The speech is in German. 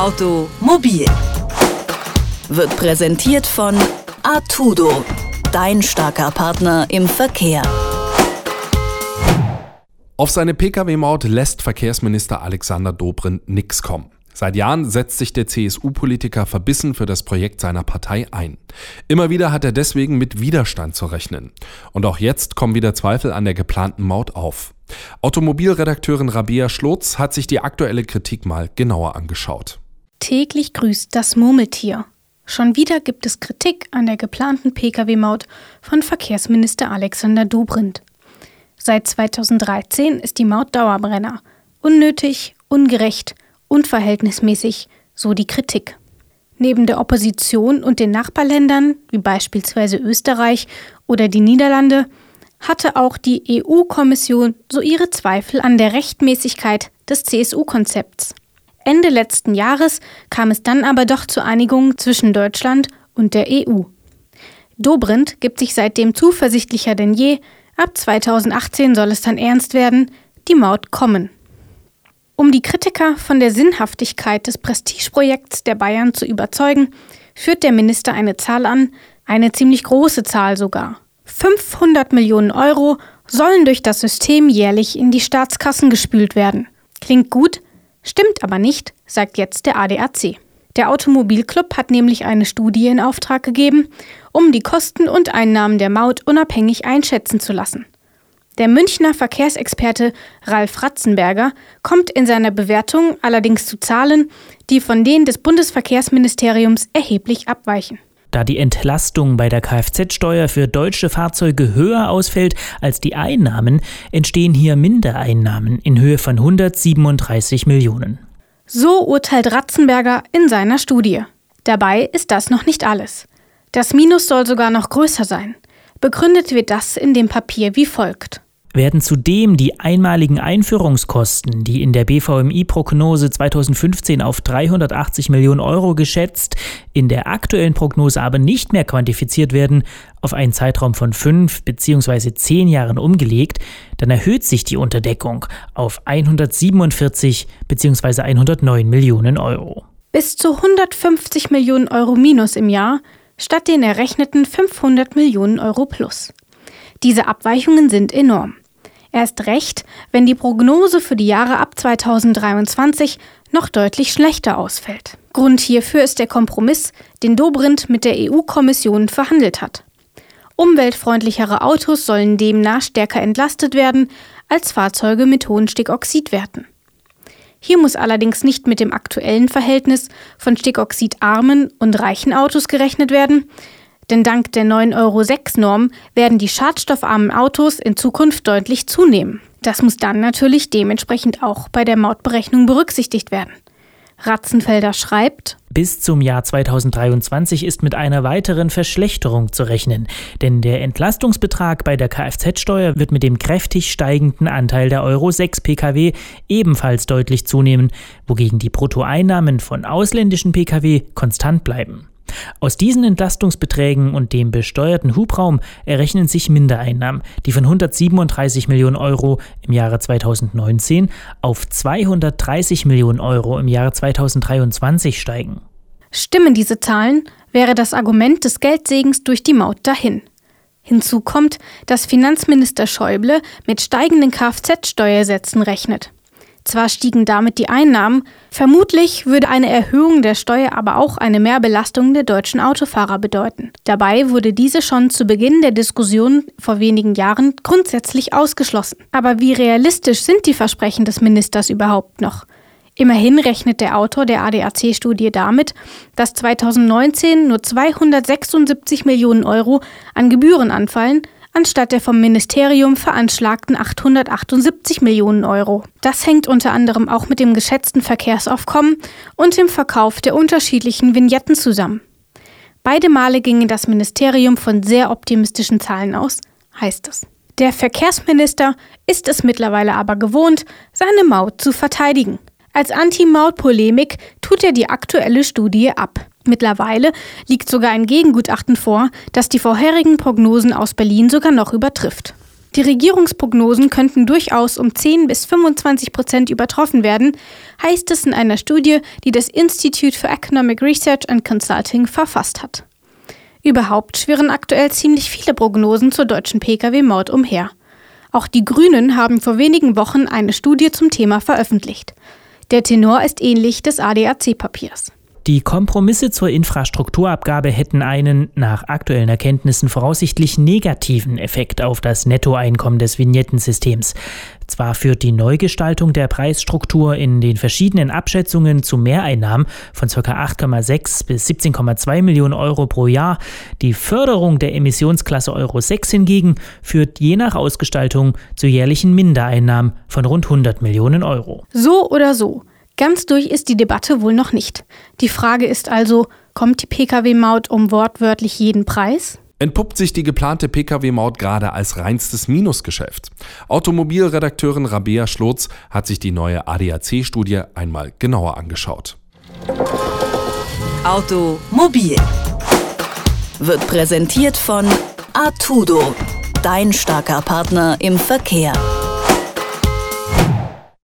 Automobil wird präsentiert von Artudo, dein starker Partner im Verkehr. Auf seine Pkw-Maut lässt Verkehrsminister Alexander Dobrindt nix kommen. Seit Jahren setzt sich der CSU-Politiker verbissen für das Projekt seiner Partei ein. Immer wieder hat er deswegen mit Widerstand zu rechnen. Und auch jetzt kommen wieder Zweifel an der geplanten Maut auf. Automobilredakteurin Rabia Schlotz hat sich die aktuelle Kritik mal genauer angeschaut. Täglich grüßt das Murmeltier. Schon wieder gibt es Kritik an der geplanten Pkw-Maut von Verkehrsminister Alexander Dobrindt. Seit 2013 ist die Maut Dauerbrenner. Unnötig, ungerecht, unverhältnismäßig, so die Kritik. Neben der Opposition und den Nachbarländern, wie beispielsweise Österreich oder die Niederlande, hatte auch die EU-Kommission so ihre Zweifel an der Rechtmäßigkeit des CSU-Konzepts. Ende letzten Jahres kam es dann aber doch zur Einigung zwischen Deutschland und der EU. Dobrindt gibt sich seitdem zuversichtlicher denn je, ab 2018 soll es dann ernst werden, die Maut kommen. Um die Kritiker von der Sinnhaftigkeit des Prestigeprojekts der Bayern zu überzeugen, führt der Minister eine Zahl an, eine ziemlich große Zahl sogar. 500 Millionen Euro sollen durch das System jährlich in die Staatskassen gespült werden. Klingt gut, stimmt aber nicht, sagt jetzt der ADAC. Der Automobilclub hat nämlich eine Studie in Auftrag gegeben, um die Kosten und Einnahmen der Maut unabhängig einschätzen zu lassen. Der Münchner Verkehrsexperte Ralf Ratzenberger kommt in seiner Bewertung allerdings zu Zahlen, die von denen des Bundesverkehrsministeriums erheblich abweichen. Da die Entlastung bei der Kfz-Steuer für deutsche Fahrzeuge höher ausfällt als die Einnahmen, entstehen hier Mindereinnahmen in Höhe von 137 Millionen. So urteilt Ratzenberger in seiner Studie. Dabei ist das noch nicht alles. Das Minus soll sogar noch größer sein. Begründet wird das in dem Papier wie folgt werden zudem die einmaligen Einführungskosten, die in der BVMI-Prognose 2015 auf 380 Millionen Euro geschätzt, in der aktuellen Prognose aber nicht mehr quantifiziert werden, auf einen Zeitraum von fünf bzw. zehn Jahren umgelegt, dann erhöht sich die Unterdeckung auf 147 bzw. 109 Millionen Euro. Bis zu 150 Millionen Euro minus im Jahr statt den errechneten 500 Millionen Euro plus. Diese Abweichungen sind enorm. Erst recht, wenn die Prognose für die Jahre ab 2023 noch deutlich schlechter ausfällt. Grund hierfür ist der Kompromiss, den Dobrindt mit der EU-Kommission verhandelt hat. Umweltfreundlichere Autos sollen demnach stärker entlastet werden als Fahrzeuge mit hohen Stickoxidwerten. Hier muss allerdings nicht mit dem aktuellen Verhältnis von stickoxidarmen und reichen Autos gerechnet werden, denn dank der 9,06-Euro-Norm werden die schadstoffarmen Autos in Zukunft deutlich zunehmen. Das muss dann natürlich dementsprechend auch bei der Mautberechnung berücksichtigt werden. Ratzenfelder schreibt, bis zum Jahr 2023 ist mit einer weiteren Verschlechterung zu rechnen, denn der Entlastungsbetrag bei der Kfz-Steuer wird mit dem kräftig steigenden Anteil der Euro 6 Pkw ebenfalls deutlich zunehmen, wogegen die Bruttoeinnahmen von ausländischen Pkw konstant bleiben. Aus diesen Entlastungsbeträgen und dem besteuerten Hubraum errechnen sich Mindereinnahmen, die von 137 Millionen Euro im Jahre 2019 auf 230 Millionen Euro im Jahre 2023 steigen. Stimmen diese Zahlen, wäre das Argument des Geldsegens durch die Maut dahin. Hinzu kommt, dass Finanzminister Schäuble mit steigenden Kfz-Steuersätzen rechnet. Zwar stiegen damit die Einnahmen, vermutlich würde eine Erhöhung der Steuer aber auch eine Mehrbelastung der deutschen Autofahrer bedeuten. Dabei wurde diese schon zu Beginn der Diskussion vor wenigen Jahren grundsätzlich ausgeschlossen. Aber wie realistisch sind die Versprechen des Ministers überhaupt noch? Immerhin rechnet der Autor der ADAC-Studie damit, dass 2019 nur 276 Millionen Euro an Gebühren anfallen, anstatt der vom Ministerium veranschlagten 878 Millionen Euro. Das hängt unter anderem auch mit dem geschätzten Verkehrsaufkommen und dem Verkauf der unterschiedlichen Vignetten zusammen. Beide Male ginge das Ministerium von sehr optimistischen Zahlen aus, heißt es. Der Verkehrsminister ist es mittlerweile aber gewohnt, seine Maut zu verteidigen. Als Anti-Maut-Polemik tut er die aktuelle Studie ab. Mittlerweile liegt sogar ein Gegengutachten vor, das die vorherigen Prognosen aus Berlin sogar noch übertrifft. Die Regierungsprognosen könnten durchaus um 10 bis 25 Prozent übertroffen werden, heißt es in einer Studie, die das Institute for Economic Research and Consulting verfasst hat. Überhaupt schwirren aktuell ziemlich viele Prognosen zur deutschen Pkw-Maut umher. Auch die Grünen haben vor wenigen Wochen eine Studie zum Thema veröffentlicht. Der Tenor ist ähnlich des ADAC-Papiers. Die Kompromisse zur Infrastrukturabgabe hätten einen, nach aktuellen Erkenntnissen voraussichtlich negativen Effekt auf das Nettoeinkommen des Vignettensystems. Zwar führt die Neugestaltung der Preisstruktur in den verschiedenen Abschätzungen zu Mehreinnahmen von ca. 8,6 bis 17,2 Millionen Euro pro Jahr. Die Förderung der Emissionsklasse Euro 6 hingegen führt je nach Ausgestaltung zu jährlichen Mindereinnahmen von rund 100 Millionen Euro. So oder so. Ganz durch ist die Debatte wohl noch nicht. Die Frage ist also, kommt die Pkw-Maut um wortwörtlich jeden Preis? Entpuppt sich die geplante Pkw-Maut gerade als reinstes Minusgeschäft? Automobilredakteurin Rabea Schlotz hat sich die neue ADAC-Studie einmal genauer angeschaut. Automobil wird präsentiert von Artudo, dein starker Partner im Verkehr.